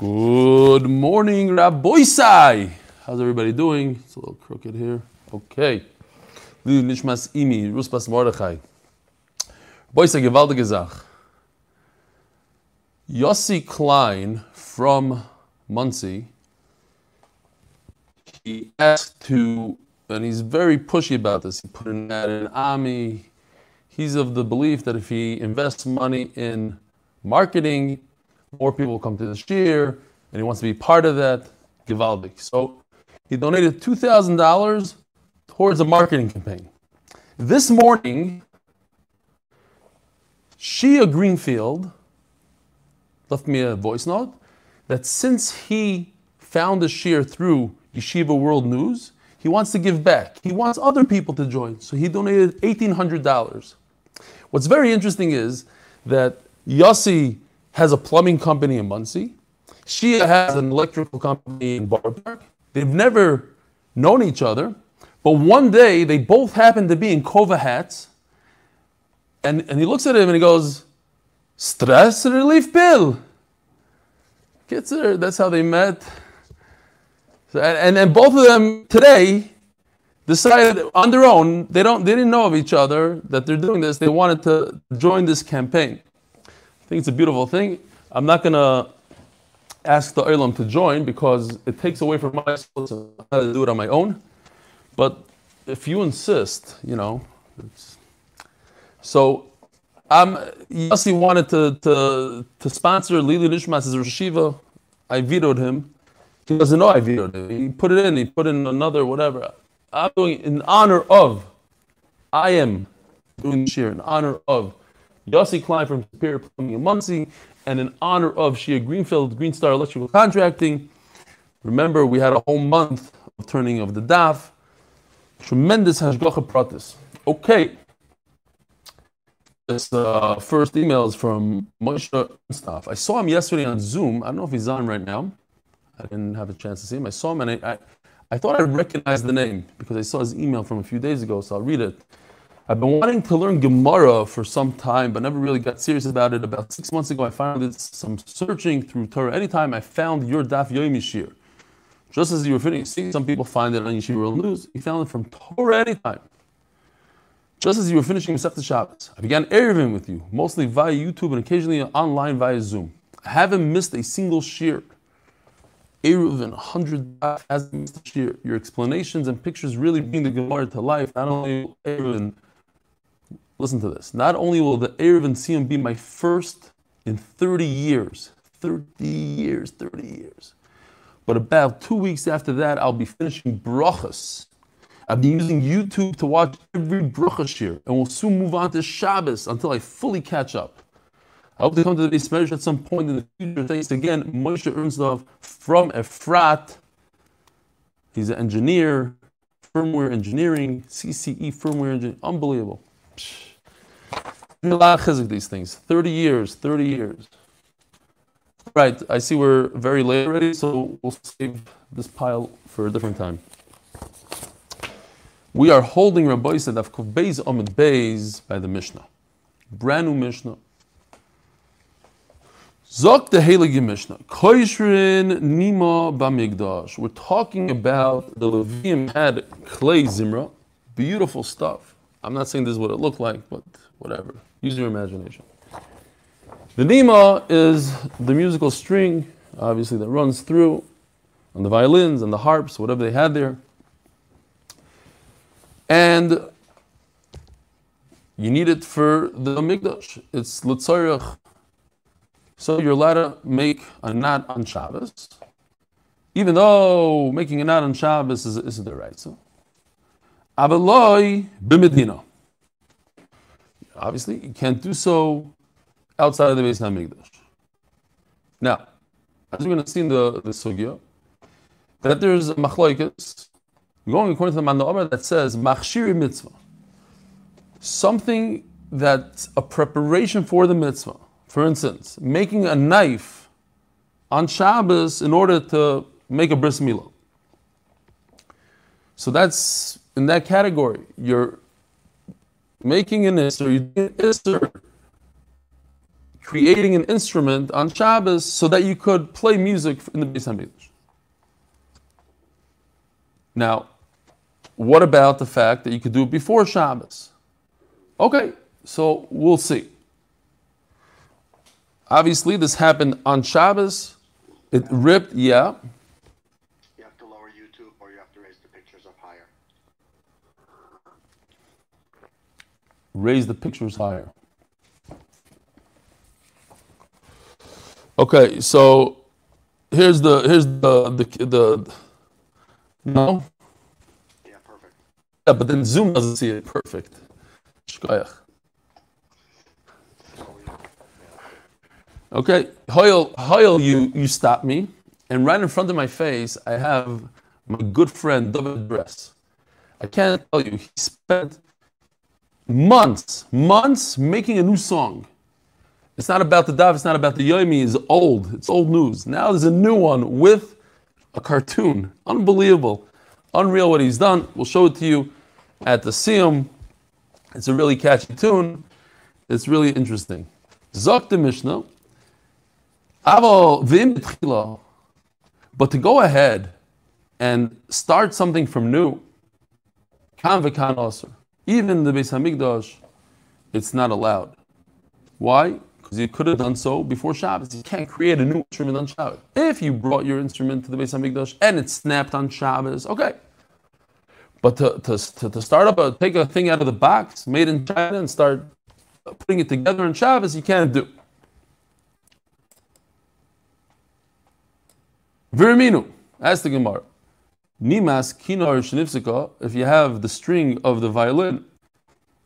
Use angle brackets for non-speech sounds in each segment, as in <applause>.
Good morning, Rabboisai. How's everybody doing? It's a little crooked here. Okay. Lili Nishmas Imi, Ruspas Mordechai. Boisai gewaltige Sach. Yossi Klein from Monsey, he asked to, and he's very pushy about this. He put an ad in Ami. He's of the belief that if he invests money in marketing, more people will come to the shir, and he wants to be part of that. Givaldik. So he donated two thousand dollars towards a marketing campaign. This morning, Shia Greenfield left me a voice note that since he found the shir through Yeshiva World News, he wants to give back. He wants other people to join. So he donated $1,800. What's very interesting is that Yossi has a plumbing company in Monsey. Shia has an electrical company in Borough They've never known each other, but one day they both happen to be in Kova hats. And, and he looks at him and he goes, Stress relief pill. Kitzer, that's how they met. So, and, and both of them today decided on their own, they, don't, they didn't know of each other, that they're doing this. They wanted to join this campaign. Think it's a beautiful thing. I'm not going to ask the Olam to join because it takes away from my to how to do it on my own. But if you insist, you know, so um, Yossi wanted to, to, to sponsor Lili Nishmas as I vetoed him. He doesn't know I vetoed him. He put it in, he put in another, whatever. I'm doing in honor of, I am doing this year in honor of Yossi Klein from Superior Plumbing in Monsey, and in honor of Shia Greenfield, Green Star Electrical Contracting. Remember, we had a whole month of turning of the DAF. Tremendous Hashgacha Pratis. Okay. This uh, first email is from Moshe Staff. I saw him yesterday on Zoom. I don't know if he's on right now. I didn't have a chance to see him. I saw him and I, I, I thought I recognized the name because I saw his email from a few days ago, so I'll read it. I've been wanting to learn Gemara for some time, but never really got serious about it. About six months ago, I finally did some searching through Torah. Anytime I found your Daf Yomi Shir, just as you were finishing, some people find it on Yeshiva World News. You found it from TorahAnytime. Just as you were finishing Masechta Shabbos, I began Eruvin with you, mostly via YouTube and occasionally online via Zoom. I haven't missed a single shir. Eruvin, 100 has missed a. Your explanations and pictures really bring the Gemara to life. Not only Eruvin Listen to this. Not only will the Eruvin Siyum be my first in 30 years, 30 years, 30 years, but about two weeks after that, I'll be finishing brachas. I've been using YouTube to watch every bracha shir, and we'll soon move on to Shabbos until I fully catch up. I hope to come to the base at some point in the future. Thanks again, Moshe Ernstov from Efrat. He's an engineer, firmware engineering, CCE firmware engineering. Unbelievable. Psh a lot of these things. 30 years, 30 years. Right, I see we're very late already, so we'll save this pile for a different time. We are holding Rabbi said of Beis Amid Beis by the Mishnah. Brand new Mishnah. Zok the Heilige Mishnah. Koishrin Nima Bamigdash. We're talking about the Levium had clay zimra. Beautiful stuff. I'm not saying this is what it looked like, but whatever. Use your imagination. The nima is the musical string, obviously, that runs through on the violins and the harps, whatever they had there. And you need it for the mikdash. It's litzarech. So you're allowed to make a knot on Shabbos, even though making a knot on Shabbos is, is the right. So, Avaloi b'medina. Obviously, you can't do so outside of the Beis Hamikdash. Now, as we're going to see in the, the Sugya, that there's a machloikas, going according to the Manda that says, machshiri mitzvah. Something that's a preparation for the mitzvah. For instance, making a knife on Shabbos in order to make a bris milah. So that's in that category. You're making an Isser, you an Isser, creating an instrument on Shabbos so that you could play music in the Beis Hamikdash. Now, what about the fact that you could do it before Shabbos? Okay, so we'll see. Obviously, this happened on Shabbos. It ripped, yeah. You have to lower YouTube or you have to raise the pictures up higher. Raise the pictures higher. Okay, so here's the here's the the the no. Yeah, perfect. Yeah, but then Zoom doesn't see it perfect. Shkoyach. Okay, Hoyle, Hoyle, you you stop me, and right in front of my face, I have my good friend David Dress. I can't tell you, he spent months, months making a new song. It's not about the Daf, it's not about the Yomi, it's old, it's old news. Now there's a new one with a cartoon. Unbelievable. Unreal what he's done. We'll show it to you at the Siyum. It's a really catchy tune. It's really interesting. Zok the Mishnah. But to go ahead and start something from new, kan v'kan aser. Even the Beis Hamikdash, it's not allowed. Why? Because you could have done so before Shabbos. You can't create a new instrument on Shabbos. If you brought your instrument to the Beis Hamikdash and it snapped on Shabbos, okay. But to, to, to, start up, a, take a thing out of the box made in China and start putting it together on Shabbos, you can't do. Viraminu, ask the Gemara. Nimas kinar shenifsika, if you have the string of the violin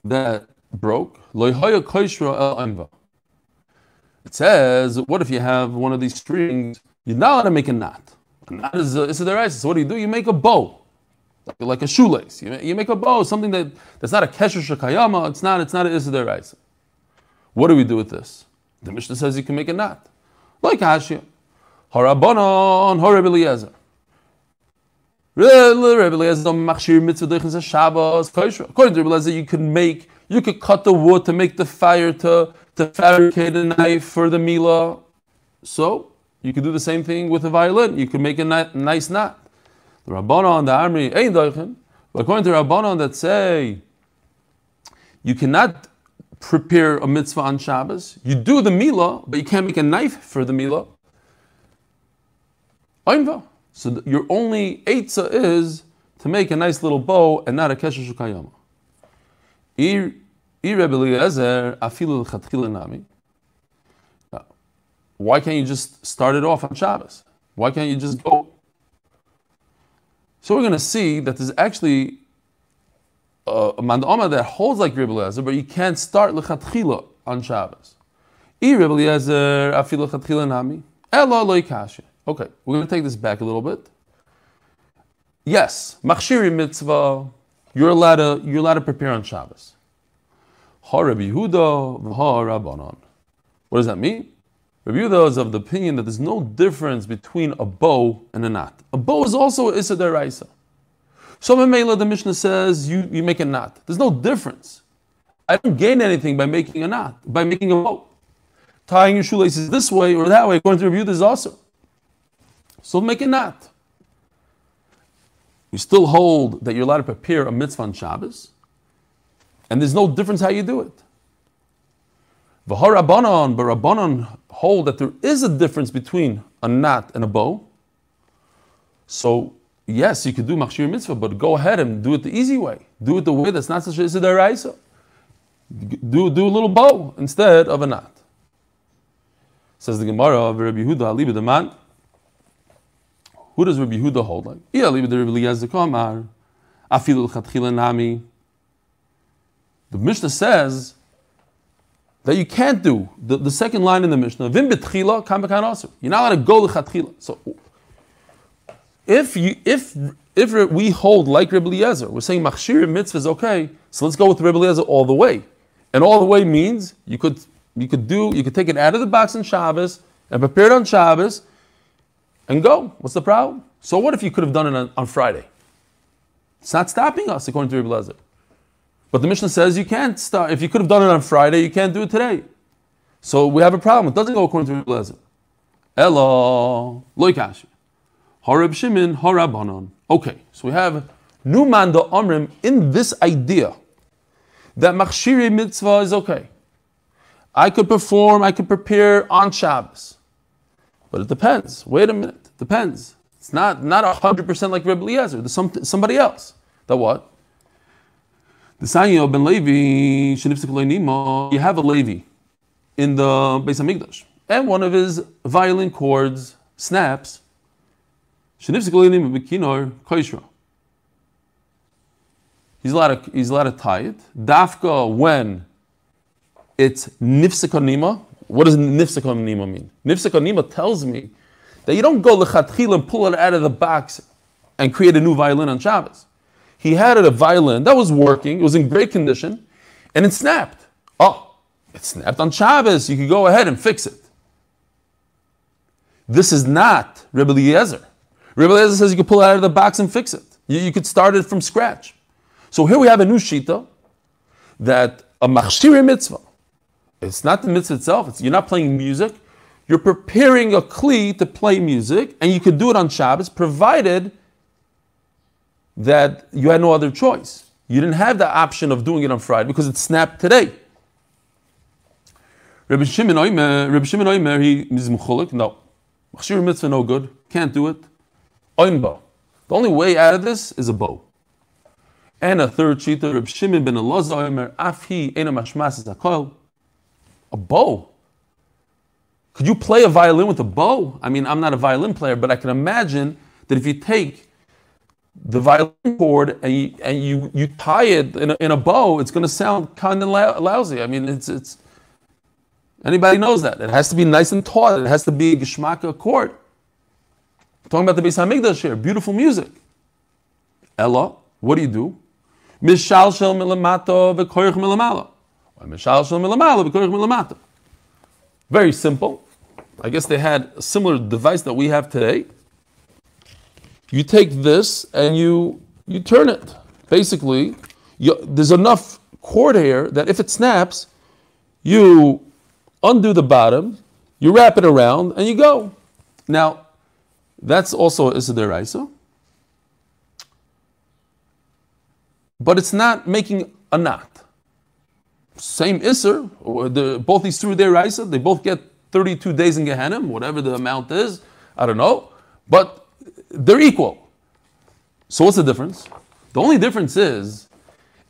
that broke, loyhaya koishra el anva. It says, what if you have one of these strings? You're not allowed to make a knot. A knot is a, is a So what do you do? You make a bow, like, a shoelace. You, you make a bow, something that, that's not a kesher shakayama. It's not. It's not a isideraisa. What do we do with this? The Mishnah says you can make a knot, like Hashia. Harabonon, Horeb Eliezer. According to Eliezer, you could make, you could cut the wood to make the fire to, to fabricate a knife for the Mila. So, you could do the same thing with a violin. You could make a nice knot. The Rabbanon, the army, ain't doichen. But according to Rabbanon that say, you cannot prepare a mitzvah on Shabbos. You do the Mila, but you can't make a knife for the Mila. Ainva. So your only eitzah is to make a nice little bow and not a kesher shukayama. Uh, why can't you just start it off on Shabbos? Why can't you just go? So we're going to see that there's actually uh, a mandama that holds like Rebbe Eliezer, but you can't start lechatchila on Shabbos. I Rebbe Eliezer afilu lechatchila nami elo. Okay, we're going to take this back a little bit. Yes, machshiri mitzvah, you're allowed to you're allowed to prepare on Shabbos. What does that mean? Rabbi Yehuda is of the opinion that there's no difference between a bow and a knot. A bow is also Issa Deraisa. So Mamela, the Mishnah says you, you make a knot. There's no difference. I don't gain anything by making a knot, by making a bow. Tying your shoelaces this way or that way, according to Rabbi Yehuda, is also. So make a knot. You still hold that you're allowed to prepare a mitzvah on Shabbos, and there's no difference how you do it. V'harabanan, but Rabbanon hold that there is a difference between a knot and a bow. So yes, you could do machshir mitzvah, but go ahead and do it the easy way. Do it the way that's not such a deraisa. Do do a little bow instead of a knot. Says the Gemara of Rabbi Yehuda the man. Who does Rabbi Yehuda hold like? Yeah, the Rabbi Eliezer Kamar. Afilu l'chatchila nami. The Mishnah says that you can't do the, the second line in the Mishnah. Vim betchila kam You're not allowed to go lechatchila. So if you if if we hold like Rebbe Eliezer, we're saying machshir mitzvah is okay. So let's go with Rebbe Eliezer all the way, and all the way means you could you could do you could take it out of the box on Shabbos and prepare it on Shabbos, and go. What's the problem? So what if you could have done it on, on Friday? It's not stopping us according to Rebbe Eliezer. But the Mishnah says you can't stop. If you could have done it on Friday, you can't do it today. So we have a problem. It doesn't go according to Rabbi Eliezer. Elo loikashi. Harab Shimon, Harabanon. Okay, so we have Numan the Omrim in this idea that Machshiri mitzvah is okay. I could perform, I could prepare on Shabbos. But it depends. Wait a minute. It depends. It's not not hundred percent like Rebbe Eliezer. There's some, somebody else. The what? The Sanyo ben Levi, you have a Levi in the Beis Hamikdash, and one of his violin chords snaps. He's allowed to, he's allowed to tie it. Dafka when it's nifsekonima. What does nifsekonima mean? Nifsekonima tells me that you don't go lechatchil and pull it out of the box and create a new violin on Shabbos. He had a violin that was working, it was in great condition, and it snapped. Oh, it snapped on Shabbos. You could go ahead and fix it. This is not Rebbe Eliezer. Rebbe Eliezer says you could pull it out of the box and fix it. You, you could start it from scratch. So here we have a new shita that a machshiri mitzvah. It's not the mitzvah itself. It's, you're not playing music. You're preparing a kli to play music, and you could do it on Shabbos, provided that you had no other choice. You didn't have the option of doing it on Friday because it snapped today. Rabbi Shimon Oimer, Rabbi Shimon Oimer, he is mechulik. No, machshir mitzvah, no good. Can't do it. Oinba. The only way out of this is a bow. And a third shita, Rabbi Shimon ben Elazar Oimer, afhi ena mashmas is a bow. Could you play a violin with a bow? I mean, I'm not a violin player, but I can imagine that if you take the violin cord and you, and you, you tie it in a, in a bow, it's going to sound kind of lousy. I mean, it's, it's, anybody knows that. It has to be nice and taut. It has to be a geshmaka chord. talking about the Beis Hamikdash here, beautiful music. Ella, what do you do? Mishal shel milamato v'koyach. Very simple. I guess they had a similar device that we have today. You take this and you you turn it. Basically, you, there's enough cord here that if it snaps, you undo the bottom, you wrap it around, and you go. Now, that's also Issa Isa. But it's not making a knot. Same Isser, both these two Isa, they both get 32 days in Gehenna, whatever the amount is, I don't know, but they're equal. So what's the difference? The only difference is,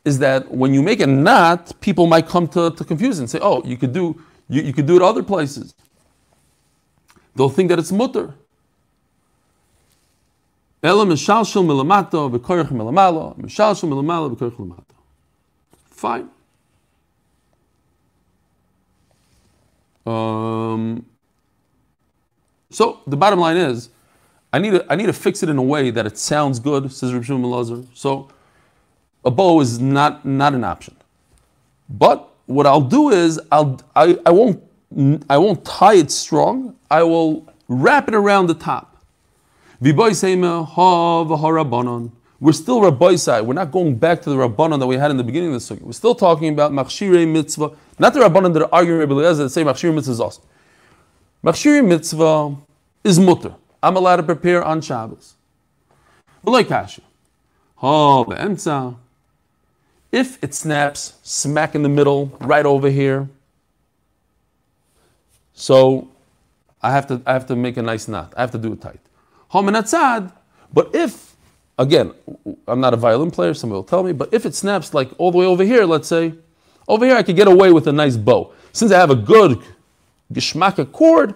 is that when you make a knot, people might come to, to confuse and say, oh, you could do you, you could do it other places. They'll think that it's mutter. Fine. Um, so the bottom line is, I need to I need to fix it in a way that it sounds good, says Rabbi Shimon. So a bow is not not an option. But what I'll do is I'll I, I won't I won't tie it strong. I will wrap it around the top. We're still Rabbi side. We're not going back to the Rabbanon that we had in the beginning of the sugya. We're still talking about Machshire mitzvah, not the Rabbanon that are arguing Rabbi Eliezer that say Machshire mitzvah is awesome. Machshire mitzvah is mutter. I'm allowed to prepare on Shabbos. But like Kasha, if it snaps smack in the middle, right over here, so I have to I have to make a nice knot. I have to do it tight. But if Again, I'm not a violin player, somebody will tell me, but if it snaps like all the way over here, let's say, over here I could get away with a nice bow. Since I have a good geschmacka chord,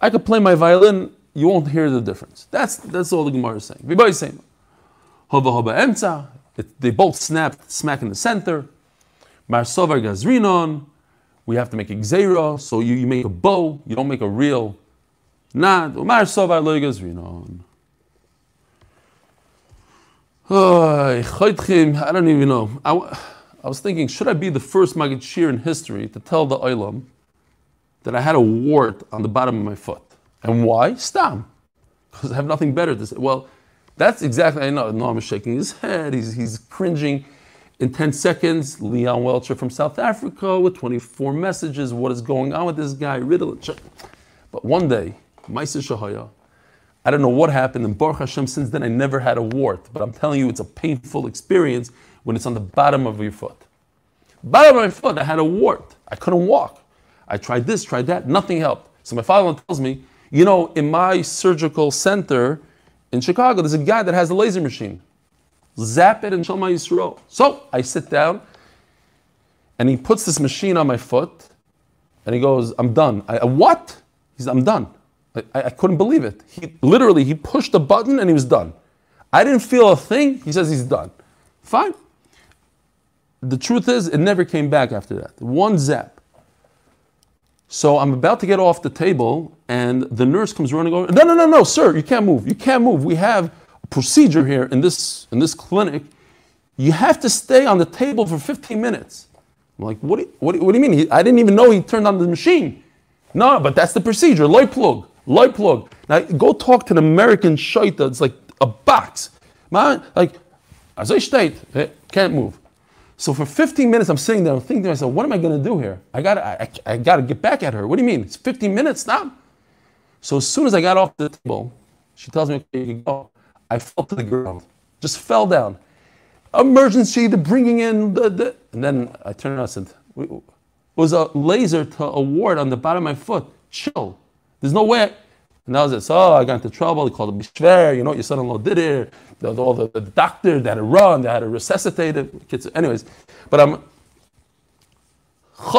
I could play my violin, you won't hear the difference. That's, that's all the Gemara is saying. Everybody's saying, hova hova emza, they both snap smack in the center. Marsovar gazrinon, we have to make a so you, you make a bow, you don't make a real knot. Marsovar lo gazrinon. Oh, I don't even know. I, I was thinking, should I be the first Maggid Shir in history to tell the Olam that I had a wart on the bottom of my foot? And why? Stam. Because I have nothing better to say. Well, that's exactly, I know, Noam is shaking his head, he's, he's cringing. in 10 seconds, Leon Welcher from South Africa with 24 messages. What is going on with this guy? Riddle. But one day, Maisa Shahaya, I don't know what happened. And Baruch Hashem, since then, I never had a wart. But I'm telling you, it's a painful experience when it's on the bottom of your foot. Bottom of my foot, I had a wart. I couldn't walk. I tried this, tried that, nothing helped. So my father tells me, you know, in my surgical center in Chicago, there's a guy that has a laser machine zap it and Shalma Yisrael. So I sit down and he puts this machine on my foot and he goes, I'm done. I, what? He says, I'm done. I, I couldn't believe it. He literally he pushed the button and he was done. I didn't feel a thing. He says he's done. Fine. The truth is, it never came back after that. One zap. So I'm about to get off the table, and the nurse comes running over. No, no, no, no, sir, you can't move. You can't move. We have a procedure here in this, in this clinic, you have to stay on the table for 15 minutes. I'm like, what do you, what do you, what do you mean? He, I didn't even know he turned on the machine. No, but that's the procedure. Loy plug, loy plug. Now go talk to an American shaita. It's like a box. Man, like, as I state, eh, can't move. So for 15 minutes, I'm sitting there, I'm thinking to myself, what am I going to do here? I got I, I, I got to get back at her. What do you mean? It's 15 minutes, stop. So as soon as I got off the table, she tells me, okay, you can go. I fell to the ground, just fell down. Emergency, they're bringing in the, the and then I turned around and said, it was a laser to a wart on the bottom of my foot. Chill. There's no way. And that was it. So oh, I got into trouble. They called it bishver. You know what your son-in-law did it. The, all the, the doctor that had to run, they had to resuscitate it. Anyways, but I'm. <laughs>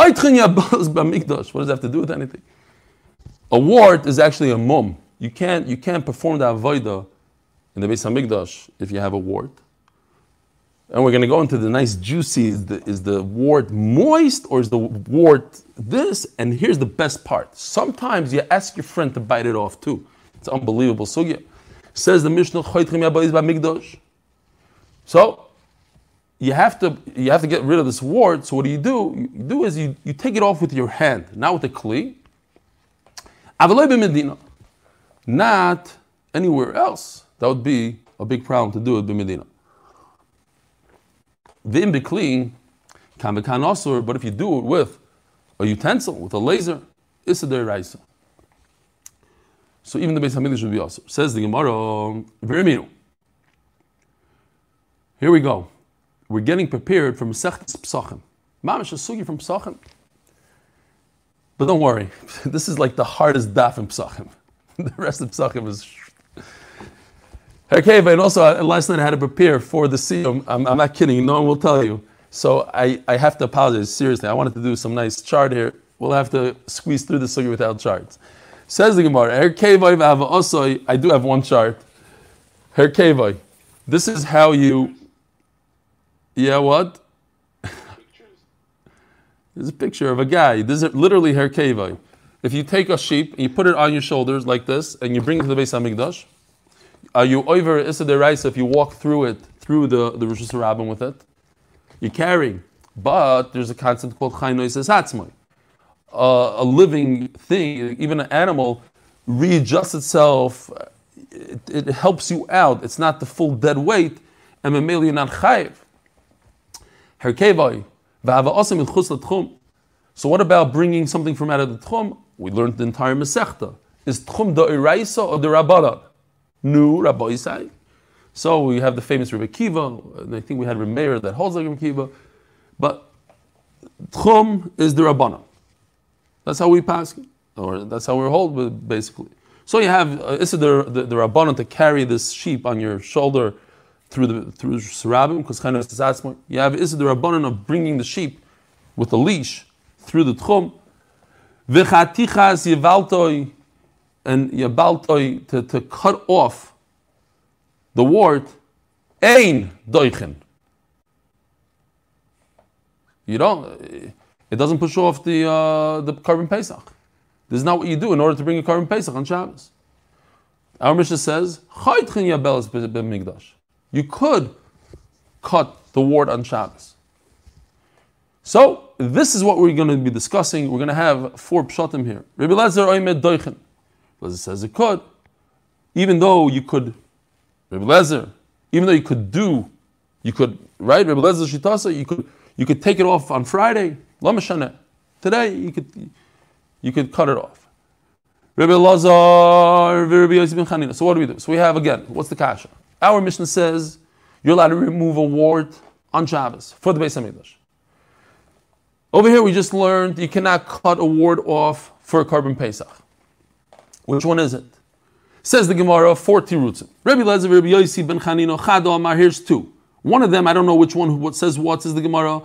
What does that have to do with anything? A wart is actually a mum. You can't, you can't perform the avodah in the Beis Hamikdash if you have a wart. And we're going to go into the nice juicy is the, is the wart moist or is the wart this? And here's the best part. Sometimes you ask your friend to bite it off too. It's unbelievable. So yeah, says the Mishnah, migdosh so you have to you have to get rid of this wart. So what do you do? You do is you, you take it off with your hand, not with a kli. medina Not anywhere else. That would be a big problem to do it b'medina. V'im b'kli kan b'kan osur, but if you do it with a utensil, with a laser, it's a deraisa. So even the Beis Hamikdash should be also. Says the Gemara, V'riminu. Here we go. We're getting prepared for Masechtas Psachim. Mamash sugi from Psachim. But don't worry, <laughs> this is like the hardest daf in Psachim. <laughs> The rest of Psachim is Okay, but also uh, last night I had to prepare for the siyum. I'm, I'm, not kidding. No one will tell you. So I, I have to apologize. Seriously, I wanted to do some nice chart here. We'll have to squeeze through the sugi without charts. Says the Gemara, also I do have one chart. Herkevai. This is how you. Yeah, what? <laughs> There's a picture of a guy. This is literally Herkevai. If you take a sheep and you put it on your shoulders like this, and you bring it to the Beis Hamikdash, are you over Issa if you walk through it, through the, the Rosh Hashanah with it? You're carrying. But there's a concept called Chainois Hatzmai. Uh, a living thing, even an animal, readjusts itself. It, it, helps you out. It's not the full dead weight. And Memeli, you're not chayiv. Herkevai. So what about bringing something from out of the tchum? We learned the entire Masechta. Is tchum the iraisa or the rabbanan? Nu Rabbi Isai. So we have the famous Rabbi Kiva, and I think we had Rabbi Meir that holds like Rabbi Kiva. But Tchum is the Rabbana. That's how we pass, or that's how we're hold, basically. So you have uh, is the, the, the Rabbana to carry this sheep on your shoulder through the through Sarabim, because kind of is You have is the Rabbanan of bringing the sheep with a leash through the Tchum. And yabaltoi to, to cut off the wart, ein doichen. You don't. It doesn't push off the uh, the korban pesach. This is not what you do in order to bring a korban pesach on Shabbos. Our Mishnah says, You could cut the wart on Shabbos. So this is what we're going to be discussing. We're going to have four pshatim here. Rabbi Lezer oimed doichen. Because it says it could. Even though you could, Rabbi Lezer, even though you could do You could, right? Rabbi Lezer Shitasa, you could, you could take it off on Friday. Lamashana. Today, you could, you could cut it off. Rabbi Lazar, Rabbi Yosef ben Chanina. So what do we do? So we have again, what's the kasha? Our Mishnah says you're allowed to remove a wart on Shabbos for the Beis Hamikdash. Over here, we just learned you cannot cut a wart off for a korban Pesach. Which one is it? Says the Gemara, 40 roots. Rabbi Lezer, Rabbi Yossi ben Chanino, Chado Amar, here's two. One of them, I don't know which one what says what, says the Gemara,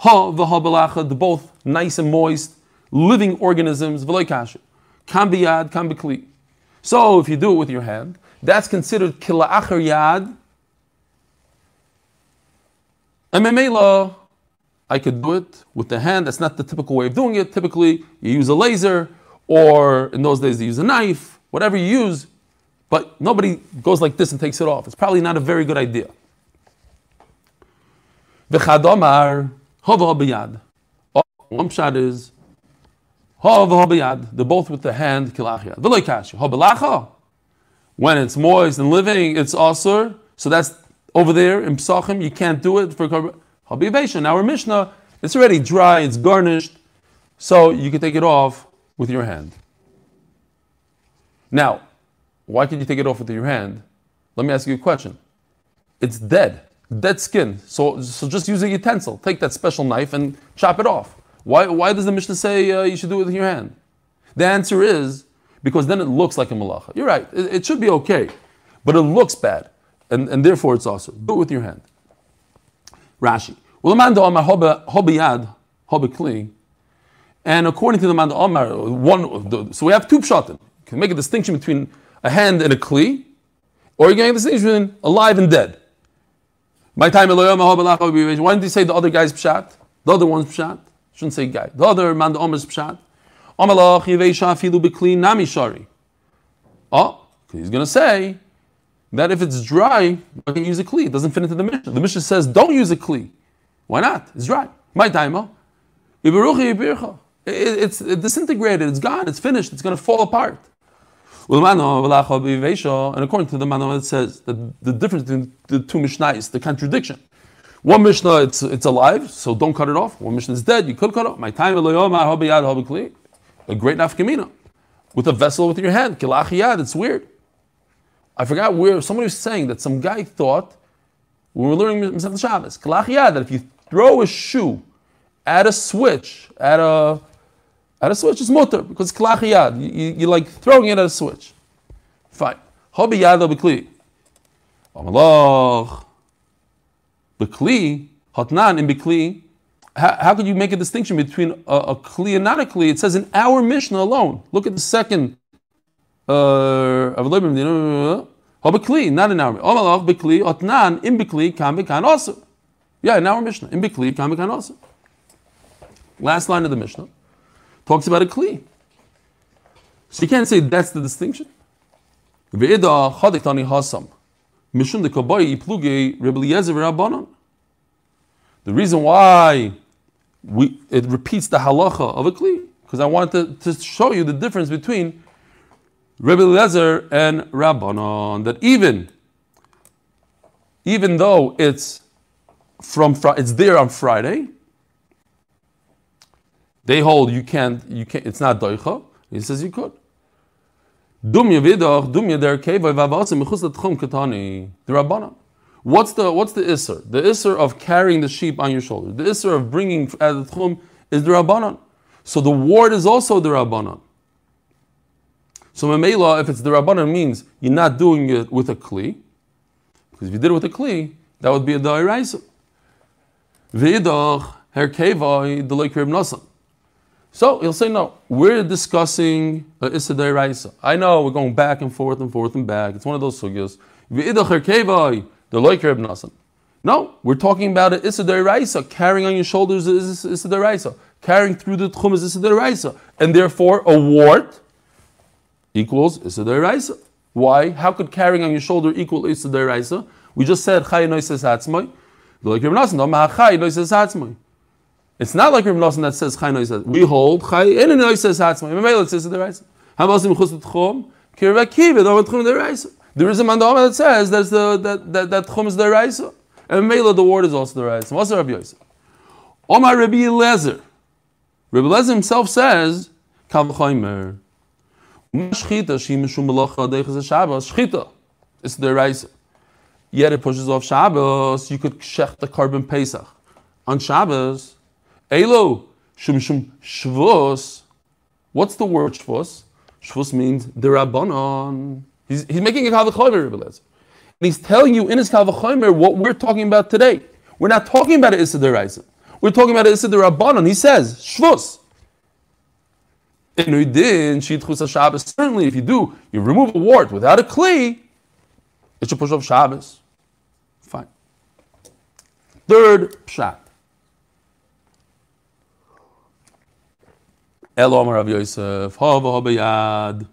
Ha v'ha belacha, the both nice and moist, living organisms, v'loy kasha. Kan biyad, kan bikli. So if you do it with your hand, that's considered kila'achar yad. And I could do it with the hand. That's not the typical way of doing it. Typically, you use a laser, or in those days, they use a knife, whatever you use, but nobody goes like this and takes it off. It's probably not a very good idea. V'chadomar, hova b'yad. Oh, one shot is. They're both with the hand, kilachia. When it's moist and living, it's asur. So that's over there in Psachim, you can't do it for Habibation. Our Mishnah, it's already dry, it's garnished, so you can take it off with your hand. Now, why can you take it off with your hand? Let me ask you a question. It's dead, dead skin. So, so just use a utensil. Take that special knife and chop it off. Why, why does the Mishnah say uh, you should do it with your hand? The answer is because then it looks like a malacha. You're right, it, it should be okay, but it looks bad, and, and therefore it's also. Do it with your hand. Rashi. And according to the Manda Omar, one, the, so we have two pshatim. You can make a distinction between a hand and a kli, or you can make a distinction between alive and dead. My time, why didn't he say the other guy's pshat? The other one's pshat? Shouldn't say guy. The other Manda Omar's pshat. Oh, he's going to say that if it's dry, you can use a kli. It doesn't fit into the Mishnah. The Mishnah says don't use a kli. Why not? It's dry. My time. It's disintegrated. It's gone. It's finished. It's going to fall apart. And according to the Mano, it says that the difference between the two Mishnahs, the contradiction. One Mishnah, it's, it's alive, so don't cut it off. One Mishnah is dead, you could cut it off. My time, a great nafkamina with a vessel with your hand. It's weird. I forgot where somebody was saying that some guy thought when we were learning Mishnah Shabbos, that if you throw a shoe at a switch, at a at a switch, it's mutter because Kilachiyad, you, you, you're like throwing it at a switch. Fine. Hobi yad b'kli. Amalach. B'kli, hotnan in b'kli, how, could you make a distinction between a, a kli and not a kli? It says in our Mishnah alone. Look at the second. Uh, not in our Omalach bikli otnan im bikli kam bekan also. Yeah, in our Mishnah im bikli kam bekan also. Last line of the Mishnah talks about a kli. So you can't say that's the distinction. The reason why we, it repeats the halacha of a kli because I wanted to, to, show you the difference between Rebbe Lezer and Rabbanon. That even even though it's from it's there on Friday, they hold you can't you can't it's not doicha. He says you could. Dumya vidach dumya der keva vavasim mechus katani the Rabbanon. What's the what's the isser? The isser of carrying the sheep on your shoulder. The isser of bringing at the tchum is the rabbanon. So the ward is also the rabbanon. So memela, if it's the rabbanon, means you're not doing it with a kli, because if you did it with a kli, that would be a dairaisa. V'idach herkevai deloy krib nasan. So he'll say, no, we're discussing uh, Issa Raisa. I know we're going back and forth and forth and back. It's one of those sugyas. No, we're talking about an Issa Raisa. Carrying on your shoulders is Issa Raisa. Carrying through the Tchum is Issa Raisa. And therefore, a wart equals Issa Raisa. Why? How could carrying on your shoulder equal Issa Raisa? We just said Chay Noises Hatzmai. The loiker Reb Nasan, no Ma'achai Noises Hatzmai. It's not like Reb Nasan that says Chay Noises. We hold Chay in Noises Hatzmai. Memela it says Issa Raisa. How about Simchus Tchum? Kirva Kiva, don't Tchum Raisa. There is a mandama that says that's the, that that that chum is the raisa. And Mela, the word is also the rice. What's Rabbi Yosef? Omar Rabbi Eliezer. Rabbi Eliezer himself says, Kal v'choimer. Shchita, she mishum melacha deiches Shabbos. Shchita. It's the rice. Yet it pushes off Shabbos. You could shech the korban Pesach. On Shabbos, Elo, shum shum shvus. What's the word shvus? Shvus means the rabbanon. He's, he's making a kavachomer, Rabbi Eliezer. And he's telling you in his kavachomer what we're talking about today. We're not talking about an Issa Deraisa. We're talking about an Issa Rabbanon. He says, shvus. Certainly, if you do, you remove a wart without a kli, it should push off Shabbos. Fine. Third pshat. Elom Rav Yosef, Hava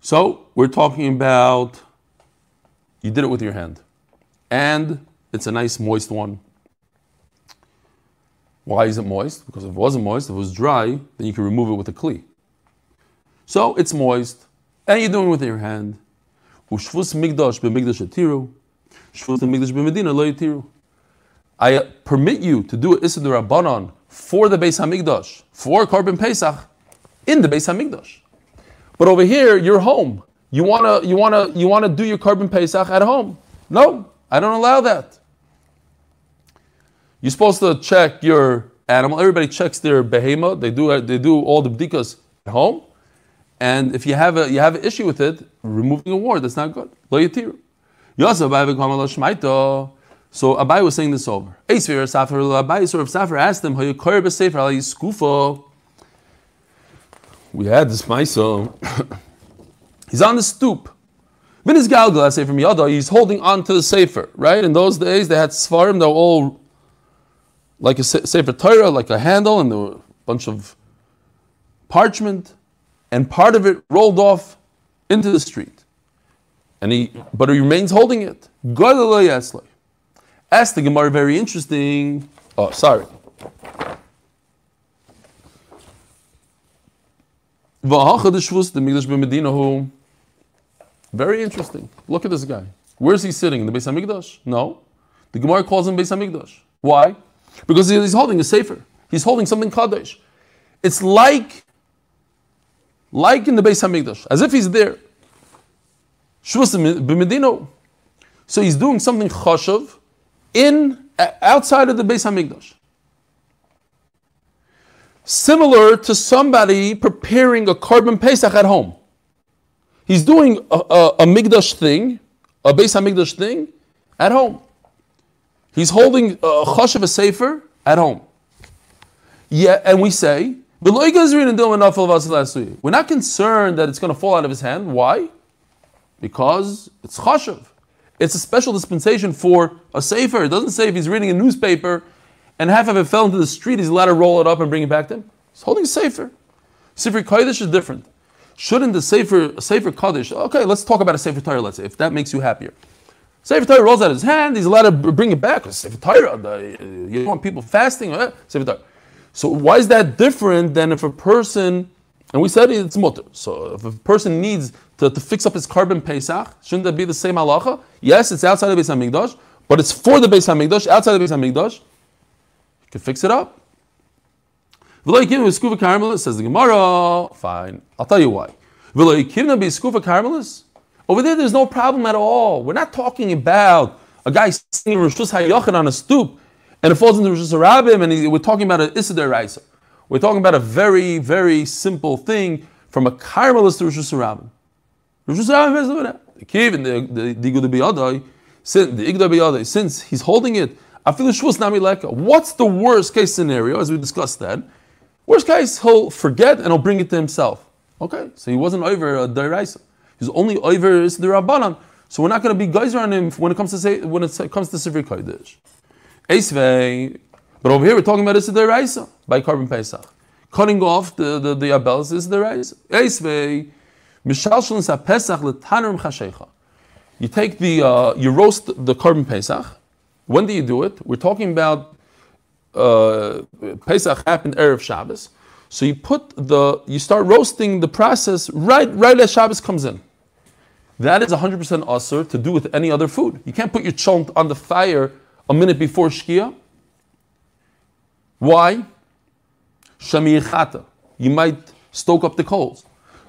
So we're talking about you did it with your hand, and it's a nice moist one. Why is it moist? Because if it wasn't moist, if it was dry, then you can remove it with a kli. So it's moist, and you're doing it with your hand. I permit you to do it Issa Rabbanon for the Beis Hamikdash, for Korban Pesach, in the Beis Hamikdash. But over here, you're home. You wanna, you wanna, you wanna do your Korban Pesach at home. No, I don't allow that. You're supposed to check your animal. Everybody checks their behema. They do, they do all the bdikas at home. And if you have a you have an issue with it, removing a ward, that's not good. Lo yitiru. So Abai was saying this over. Abai sort of Safar asked him, We had this Maisa. <coughs> He's on the stoop. Bin his galgal, I from Yada, he's holding on to the Sefer, right? In those days, they had Sfarim, they were all like a Sefer Torah, like a handle, and there were a bunch of parchment, and part of it rolled off into the street. And he, but he remains holding it. Ask the Gemara, very interesting. Oh, sorry. Very interesting. Look at this guy. Where is he sitting? In the Beis Hamikdash? No. The Gemara calls him Beis Hamikdash. Why? Because he's holding a sefer. He's holding something kaddish. It's like, like in the Beis Hamikdash, as if he's there. So he's doing something chashav in uh, outside of the Beis Hamikdash. Similar to somebody preparing a korban pesach at home. He's doing a, a, a Migdash thing, a Beis Hamikdash thing, at home. He's holding a chashav a sefer at home. Yeah, and we say, we're not concerned that it's going to fall out of his hand. Why? Because it's chashav. It's a special dispensation for a sefer. It doesn't say if he's reading a newspaper and half of it fell into the street, he's allowed to roll it up and bring it back to him. He's holding a sefer. Sefer Kodesh is different. Shouldn't the sefer, sefer Kodesh, okay, let's talk about a sefer Torah, let's say, if that makes you happier. Sefer Torah rolls out his hand, he's allowed to bring it back. Sefer Torah, you don't want people fasting, eh? Sefer Torah. So why is that different than if a person, and we said it's mutter, so if a person needs to, to fix up his korban Pesach? Shouldn't that be the same halacha? Yes, it's outside the Beis Hamikdash, but it's for the Beis Hamikdash, outside the Beis Hamikdash. You can fix it up. Says the Gemara. Fine, I'll tell you why. Over there, there's no problem at all. We're not talking about a guy Rishus Hayachin on a stoop and it falls into Rishus Harabim, and he, we're talking about an Issa Raisa. We're talking about a very, very simple thing from a Carmelist to Rishus Harabim. The the the since the igda biyadai, since he's holding it. What's the worst case scenario? As we discussed that, worst case he'll forget and he'll bring it to himself. Okay, so he wasn't over uh, a deraisa. He's only over is the rabbanan. So we're not going to be geyser on him when it comes to say when it comes to Sivri Kodesh. But over here we're talking about this deraisa by korban pesach, cutting off the the the abels is deraisa. Esvei. You take the, uh, you roast the korban Pesach. When do you do it? We're talking about uh, Pesach happened Erev Shabbos. So you put the, you start roasting the process right, right as Shabbos comes in. that is 100% asr to do with any other food. You can't put your chont on the fire a minute before shkia. Why? Shami You might stoke up the coals.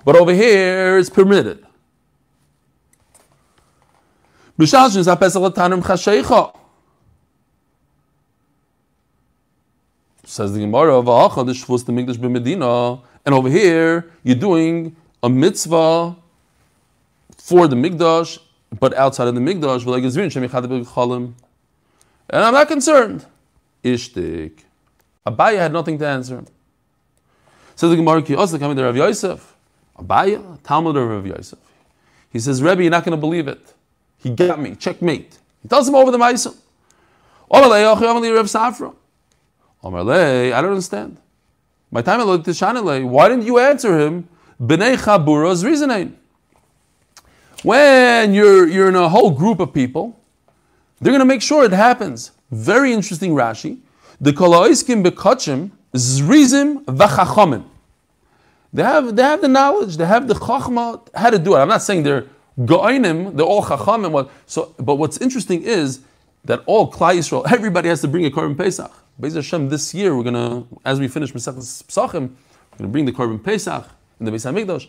But over here, it's permitted. Says the Gemara of the and over here you're doing a mitzvah for the Mikdash, but outside of the Mikdash, and I'm not concerned. Ishtik. Abaya had nothing to answer. Says the Gemara, also to Yosef. Abaye, Talmud of Rav Yosef. He says, Rebbe, you're not going to believe it. He got me, checkmate. He tells him over the. Omerle, I don't understand. My time why didn't you answer him? B'nei Chabura's reasoning. When you're, you're in a whole group of people, they're going to make sure it happens. Very interesting Rashi. The koloiskim bekachim zrizim v'chachomim. They have, they have the knowledge, they have the chachma, how to do it. I'm not saying they're go'inim, they're all chachamim. So, but what's interesting is that all Klal Yisrael, <laughs> everybody has to bring a Korban Pesach. Beis Hashem, this year we're gonna, as we finish Mesechus Pesachim, we're gonna bring the Korban Pesach in the Beis Hamikdash.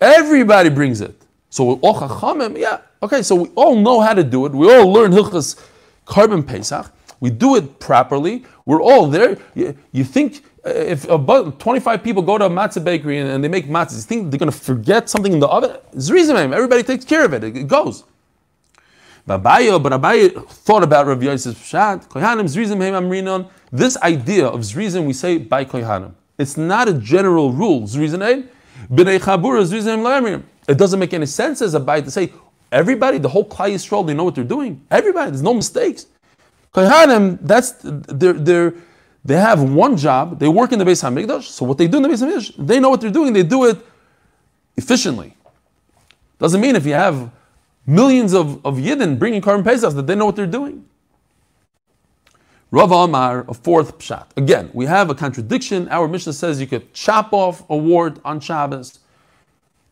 Everybody brings it. So all chachamim, yeah. Okay, so we all know how to do it. We all learn Hilchas Korban Pesach. We do it properly. We're all there. You, you think Uh, if about 25 people go to a matzah bakery and, and they make matzahs, think they're going to forget something in the oven? Reason, Everybody takes care of it. It, it goes. But Abaye thought about Rav Yosef Pshat. Kohanim Zrizim Heim Amrinon. This idea of Zrizim we say by Kohanim. It's not a general rule. Zrizim Heim. B'nei Zrizim It doesn't make any sense as a Abaye to say everybody, the whole Klal Yisrael, they know what they're doing. Everybody, there's no mistakes. Kohanim, that's they're they're they have one job. They work in the Beis Hamikdash. So what they do in the Beis Hamikdash, they know what they're doing. They do it efficiently. Doesn't mean if you have millions of, of Yidden bringing Korban Pesach that they know what they're doing. Rav Amar, a fourth pshat. Again, we have a contradiction. Our Mishnah says you could chop off a wart on Shabbos,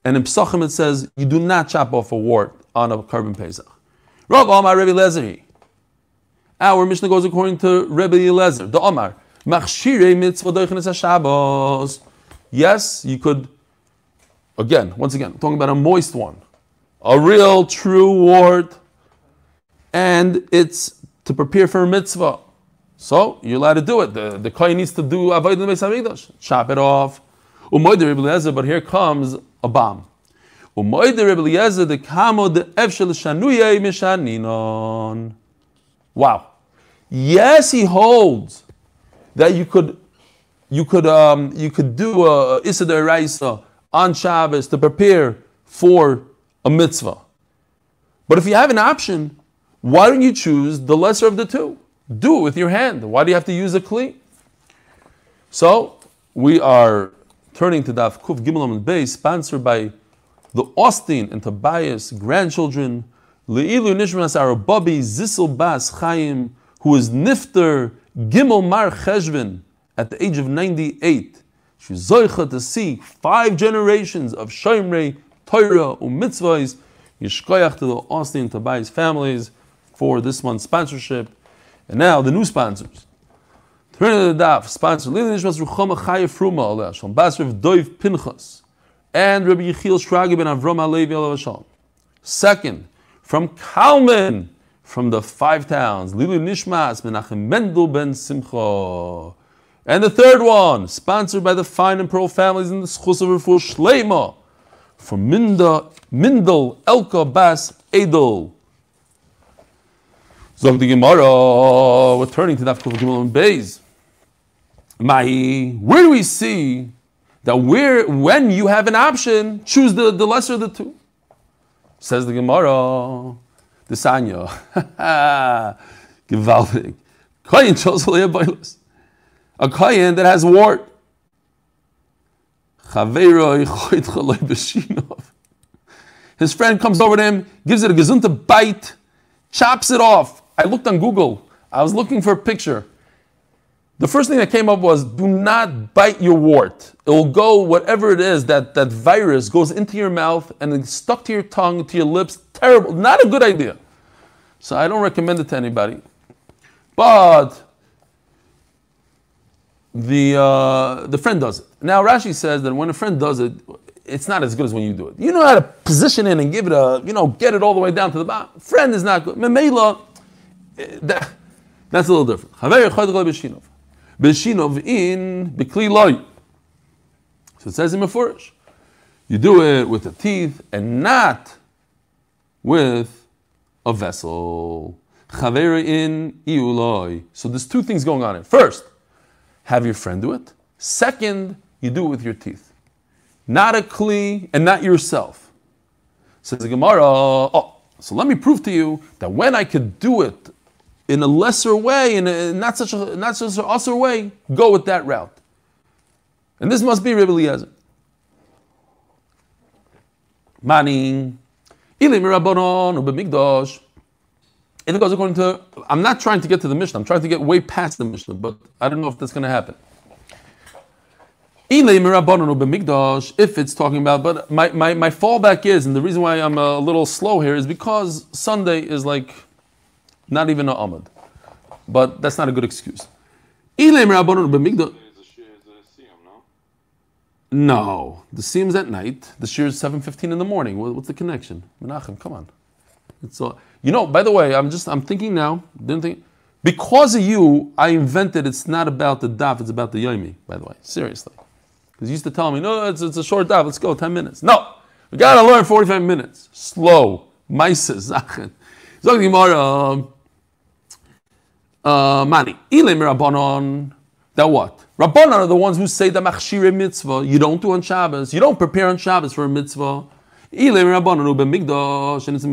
and in Pesachim it says you do not chop off a wart on a Korban Pesach. Rav Amar, Rebbe Lezeri. Our Mishnah goes according to Rebbe Elezer. The Amar, Mitzvah. Yes, you could. Again, once again, talking about a moist one a real true wart, and it's to prepare for a mitzvah. So you're allowed to do it. The, the kohen needs to do avoid the Hamikdash, chop it off. But here comes a bomb. Wow. Yes, he holds that you could you could um, you could do a Issa Raisa on Shabbos to prepare for a mitzvah. But if you have an option, why don't you choose the lesser of the two? Do it with your hand. Why do you have to use a kli? So we are turning to Daf Kuf Gimel and Bay, sponsored by the Austin and Tobias grandchildren, Leilu Nishmas Bobby Zissel Bas Chaim, who is Nifter Gimel Mar Cheshvan at the age of 98. She's Zoicha to see five generations of Shomrei Torah, u'mitzvahs. Yishkoyach to the Austin Tobias families for this month's sponsorship. And now the new sponsors. Turn to the daf, sponsor Leilu Nishmas Ruchama Chaya Fruma Aleh Shalom, Basrav Doiv Pinchas, and Rabbi Yechiel Shragi ben Avram Alevi Aleh Shalom. Second, from Kalman, from the five towns, Leilu Nishmas Menachem Mendel ben Simcha. And the third one, sponsored by the fine and pearl families in the Schus of Refuah Shleima, from Minda, Mindel Elka Bas Edel. Zog the Gemara, we're turning to Daf Gimel and Beis. Mahi, where do we see that where when you have an option, choose the, the lesser of the two? Says the Gemara, the Sanya. Gewaltig. Kayin chose a Kayin that has wart. <laughs> His friend comes over to him, gives it a gesunte bite, chops it off. I looked on Google. I was looking for a picture. The first thing that came up was do not bite your wart. It will go, whatever it is, that, that virus goes into your mouth and it's stuck to your tongue, to your lips. Terrible. Not a good idea. So I don't recommend it to anybody. But the, uh, the friend does it. Now Rashi says that when a friend does it, it's not as good as when you do it. You know how to position it and give it a, you know, get it all the way down to the bottom. Friend is not good. Memela, eh, that, that's a little different. Beshinov in Bikli loy. So it says in Mefurish. You do it with the teeth and not with a vessel. Chavera in. So there's two things going on here. First, have your friend do it. Second, you do it with your teeth. Not a kli and not yourself. Says the Gemara, oh, so let me prove to you that when I could do it in a lesser way, in a, not such a not such a usher way, go with that route. And this must be Rebbe Eliezer. Meaning, Ilim Rabbanon Ubemigdosh. If it goes according to, I'm not trying to get to the Mishnah. I'm trying to get way past the Mishnah, but I don't know if that's going to happen. If it's talking about, but my, my, my fallback is, and the reason why I'm a little slow here is because Sunday is like not even a Ahmad. But that's not a good excuse. No, the seams at night. The shear is seven fifteen in the morning. What's the connection? Menachem, come on. It's all, you know. By the way, I'm just I'm thinking now. Didn't think because of you. I invented. It's not about the daf. It's about the yomi. By the way, seriously, because you used to tell me, no, it's, it's a short daf. Let's go ten minutes. No, we gotta learn forty five minutes. Slow. Mises. Zog Gemara. Um, Uh, mani. Ilim Rabbanon. That what? Rabbanon are the ones who say the machshire mitzvah. You don't do on Shabbos. You don't prepare on Shabbos for a mitzvah. Ilim Rabbanon ube migdosh. And it's.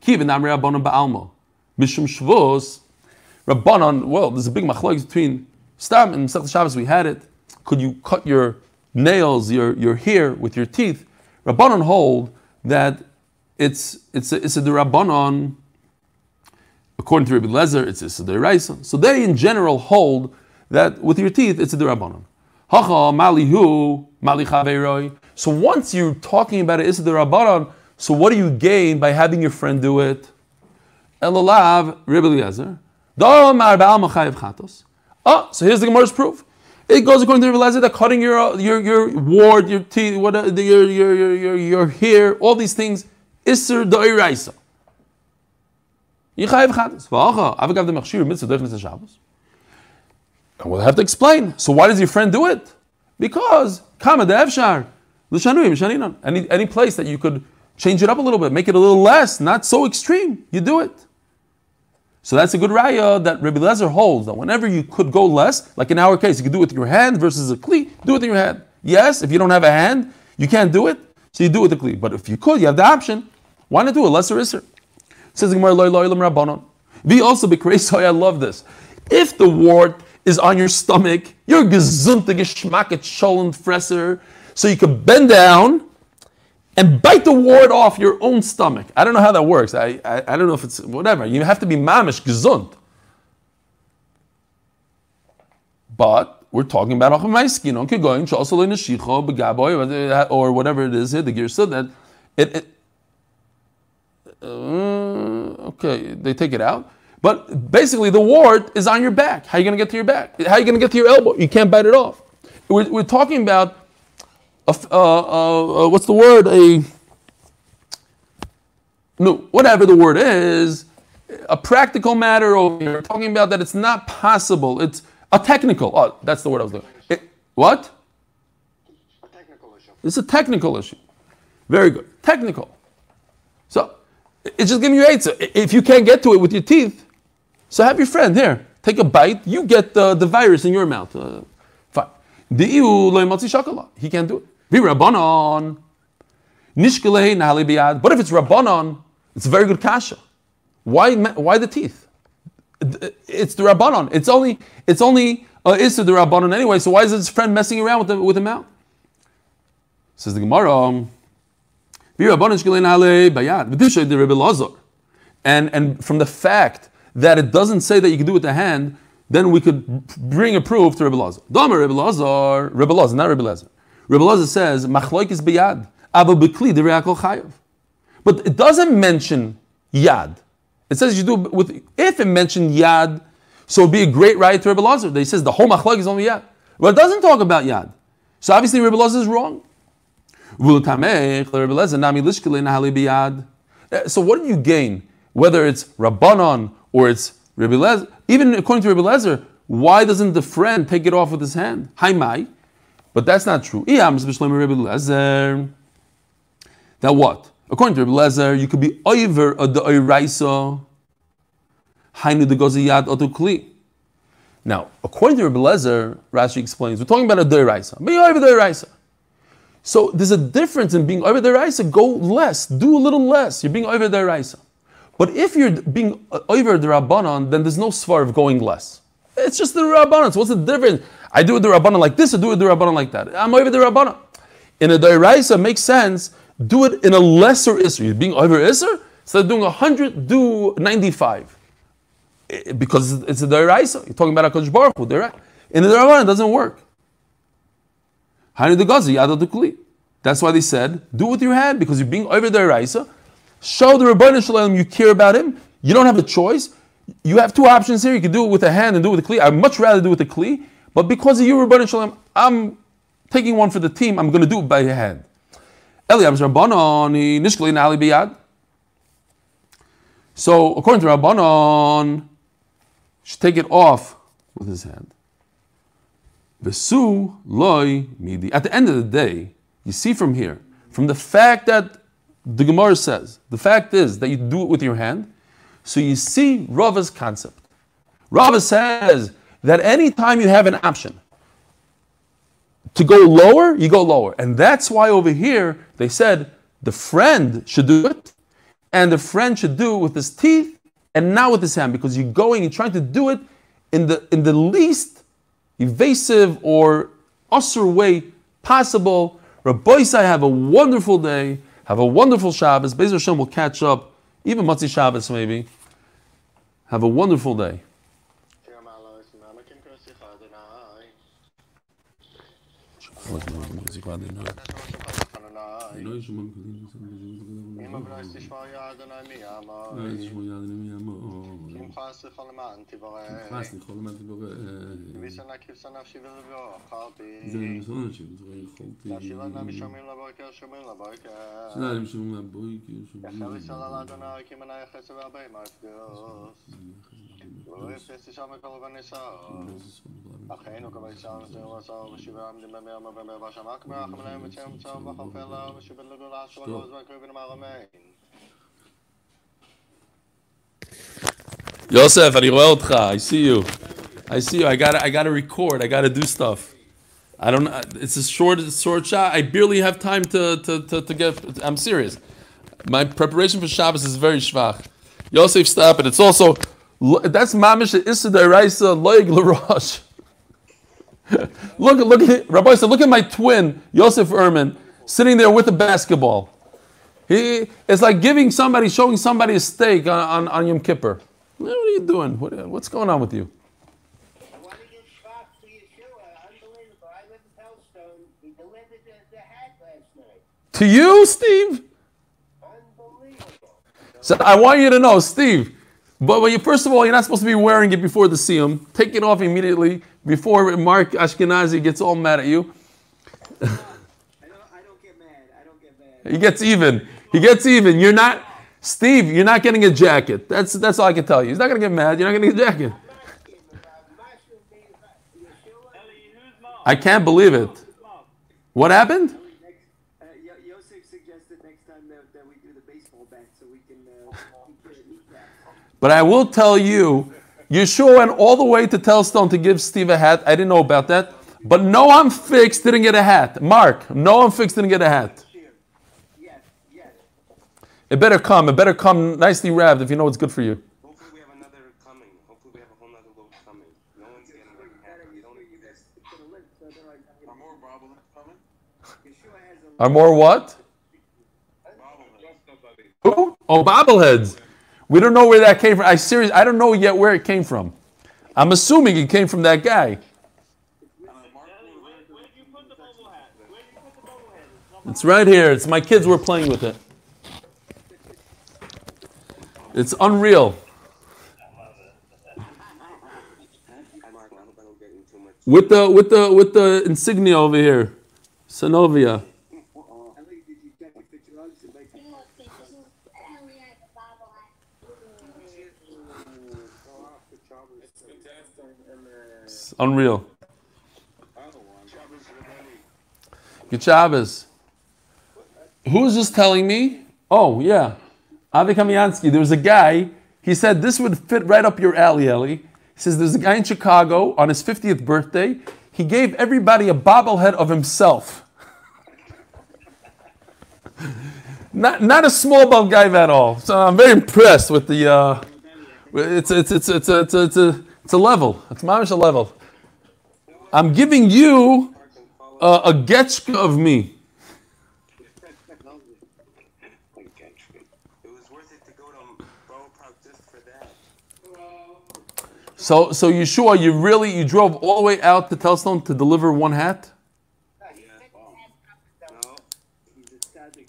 Kivin am Rabbanon ba'alma. Mishum shvos. Rabbanon, well, there's a big machlok between Stam and Masech Shabbos. We had it. Could you cut your nails, your, your hair with your teeth? Rabbanon hold that it's it's a, it's a Rabbanon According to Rabbi Lezer, it's a Deraisa. So they in general hold that with your teeth, it's a Derabanan. Hacha malihu mali So once you're talking about it, it's a Derabanan. So what do you gain by having your friend do it? Elalav Rabbi Lezer. Oh, so here's the Gemara's proof. It goes according to Rabbi Lezer that cutting your uh, your your ward, your teeth, what uh, your your your your, your hair, all these things, iser da'iraisa. We'll have to explain. So why does your friend do it? Because any any place that you could change it up a little bit, make it a little less, not so extreme, you do it. So that's a good raya that Rabbi Lezer holds that whenever you could go less, like in our case, you could do it with your hand versus a kli, do it with your hand. Yes, if you don't have a hand, you can't do it, so you do it with a kli. But if you could, you have the option. Why not do a lesser isser? Says Gemara, loy rabbanon. Be also be crazy. <laughs> I love this. If the wart is on your stomach, you're gesunte geschmacket scholend fresser, so you can bend down and bite the wart off your own stomach. I don't know how that works. I, I, I don't know if it's whatever. You have to be mamish gesund. But we're talking about achamaiskin, okay, going or whatever it is here, the girsa that it, it uh, okay, they take it out. But basically, the wart is on your back. How are you going to get to your back? How are you going to get to your elbow? You can't bite it off. We're, we're talking about, a, uh, uh, uh, what's the word? A, no, whatever the word is, a practical matter over here. We're talking about that it's not possible. It's a technical, oh, that's the word I was looking it, What? A technical issue. It's a technical issue. Very good. Technical. So, it's just giving you eight. If you can't get to it with your teeth, so have your friend here. Take a bite. You get the, the virus in your mouth. Uh, fine. He can't do it. Be rabbanon. But if it's rabbanon, it's a very good kasha. Why, why the teeth? It's the rabbanon. It's only it's only uh, issa the rabbanon anyway. So why is his friend messing around with the with the mouth? Says the Gemara. And, and from the fact that it doesn't say that you can do it with the hand, then we could bring a proof to Rebbe Lazar. Domer Rebbe Lazar, Rebbe Lazar, not Rebbe Lazar. Rebbe Lazar says, Machloik is biyad, bekli dereakol chayav. But it doesn't mention yad. It says you do with, if it mentioned yad, so it'd be a great right to Rebbe Lazar. They says the whole machloik is only yad. But it doesn't talk about yad. So obviously Rebbe Lazar is wrong. Uh, so what do you gain? Whether it's Rabbanon or it's Rebbe Lezer, even according to Rebbe Lezer, why doesn't the friend take it off with his hand? Hi mai. But that's not true. That what? According to Rebbe Lezer, you could be over a the. Hainu otukli. Now, according to Rebbe Lezer, Rashi explains, we're talking about a doiraisa. Be over doiraisa. So there's a difference in being over the raisa. Go less, do a little less. You're being over the raisa. But if you're being over the rabbanon, then there's no svar of going less. It's just the rabbanon. So what's the difference? I do the rabbanon like this, I do the rabbanon like that. I'm over the rabbanon. In a deraisa makes sense. Do it in a lesser isser. You're being over isser. Instead of doing 100, do 95. Eh, because it's a deraisa. You're talking about a Baruch Hu. In the rabbanon, it doesn't work. That's why they said, do it with your hand because you're being over the Raisa. Show the Ribono Shel Olam you care about him. You don't have a choice. You have two options here. You can do it with a hand and do it with a Kli. I'd much rather do it with a Kli. But because of you, Ribono Shel Olam, I'm taking one for the team. I'm going to do it by your hand. So, according to Rabbanon, should take it off with his hand. Vesu loy midi. At the end of the day, you see from here, from the fact that the Gemara says, the fact is that you do it with your hand, so you see Rava's concept. Rava says that anytime you have an option to go lower, you go lower. And that's why over here they said the friend should do it, and the friend should do it with his teeth and not with his hand, because you're going and trying to do it in the in the least evasive or usher way possible. Rabbi I have a wonderful day. Have a wonderful Shabbos. Bezer Hashem will catch up, even Matzi Shabbos maybe. Have a wonderful day. שמחה סליחה למען תברך. שמחה סליחה למען תברך. וישנה כבשנה שיבה וברכרתי. זה נכון שבדברי יכולתי. להשיבנה משומרים לבויקר שומרים לבויקר. שניים שומרים לבויקר שומרים לבויקר. יחד ושאלה לאדוני כי מנה יחסו והרבה מה יפגוס. ורף יסי מכל לבני שר. אחינו כבי שר וזהו ועשר ושבעה עמדים במאה ובמאה ושמק מרחם להם וציום צהר וחופר לה ושבל לגולה שבלו זמן קריבין מערמיין. Yosef, אני רואה אותך, I see you. I see you. I gotta, I gotta record. I gotta do stuff. I don't. It's a short, short shot. I barely have time to, to, to, to get. I'm serious. My preparation for Shabbos is very schwach. Yosef, stop it. It's also that's mamish issa deraisa loig l'rosh. <laughs> Look, look at Rabbi said. Look at my twin Yosef Erman sitting there with a basketball. He, it's like giving somebody, showing somebody a steak on, on, on Yom Kippur. What are you doing? What, what's going on with you? To you, Steve? Unbelievable. So I want you to know, Steve. But when you, first of all, you're not supposed to be wearing it before the siyum. Take it off immediately before Mark Ashkenazi gets all mad at you. <laughs> I don't, I don't get mad. I don't get mad. He gets even. He gets even. You're not. Steve, you're not getting a jacket. That's that's all I can tell you. He's not gonna get mad. You're not gonna get a jacket. I can't believe it. What happened? But I will tell you, Yeshua went all the way to tell Stone to give Steve a hat. I didn't know about that. But Noam Fix didn't get a hat. Mark, Noam Fix didn't get a hat. Yes, yes. It better come. It better come nicely wrapped if you know what's good for you. Hopefully we have another coming. Hopefully we have a whole nother load coming. No one's getting like happy. We don't need this. Put a link they're more bobbleheads coming? Yeshua has a Are more what? Bobbleheads. Who? Oh, bobbleheads. We don't know where that came from. I serious. I don't know yet where it came from. I'm assuming it came from that guy. It's right here. It's my kids were playing with it. It's unreal. Mark, I hope I don't get in too unreal. With the with the with the insignia over here. It's unreal. Good Shabbos. Who was just telling me? Oh, yeah. Avi Kamiansky. There was a guy, he said this would fit right up your alley, Ellie. He says there's a guy in Chicago on his 50th birthday. He gave everybody a bobblehead of himself. <laughs> not, not a small ball guy at all. So I'm very impressed with the. Uh, it's, it's, it's, it's, a, it's, a, it's, a, it's a level. It's mamish a level. I'm giving you a, a getchka of me. It was worth it to go to Borough Park just for that. So, so Yeshua, you really you drove all the way out to Telstone to deliver one hat? No, he's a static.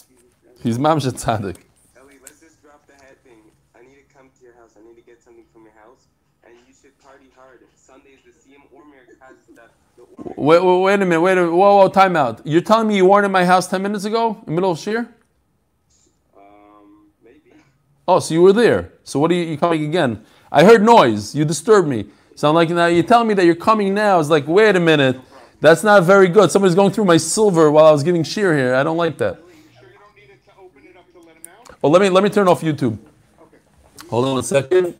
He's mamish tzaddik. Ellie, let's just drop the hat thing. I need to come to your house. I need to get something from your house, and you should party hard. Sundays the CM Ormir has the the Ormir. Wait, wait, wait a minute. Wait a minute. Whoa, whoa, time out. You're telling me you weren't in my house 10 minutes ago, in the middle of Shir? Um, maybe. Oh, so you were there. So what are you, you coming again? I heard noise. You disturbed me. Sound like now you're telling me that you're coming now. It's like, wait a minute. That's not very good. Somebody's going through my silver while I was giving shear here. I don't like that. Sure don't need it to open it up to let? Well, oh, let me let me turn off YouTube. Hold on a second.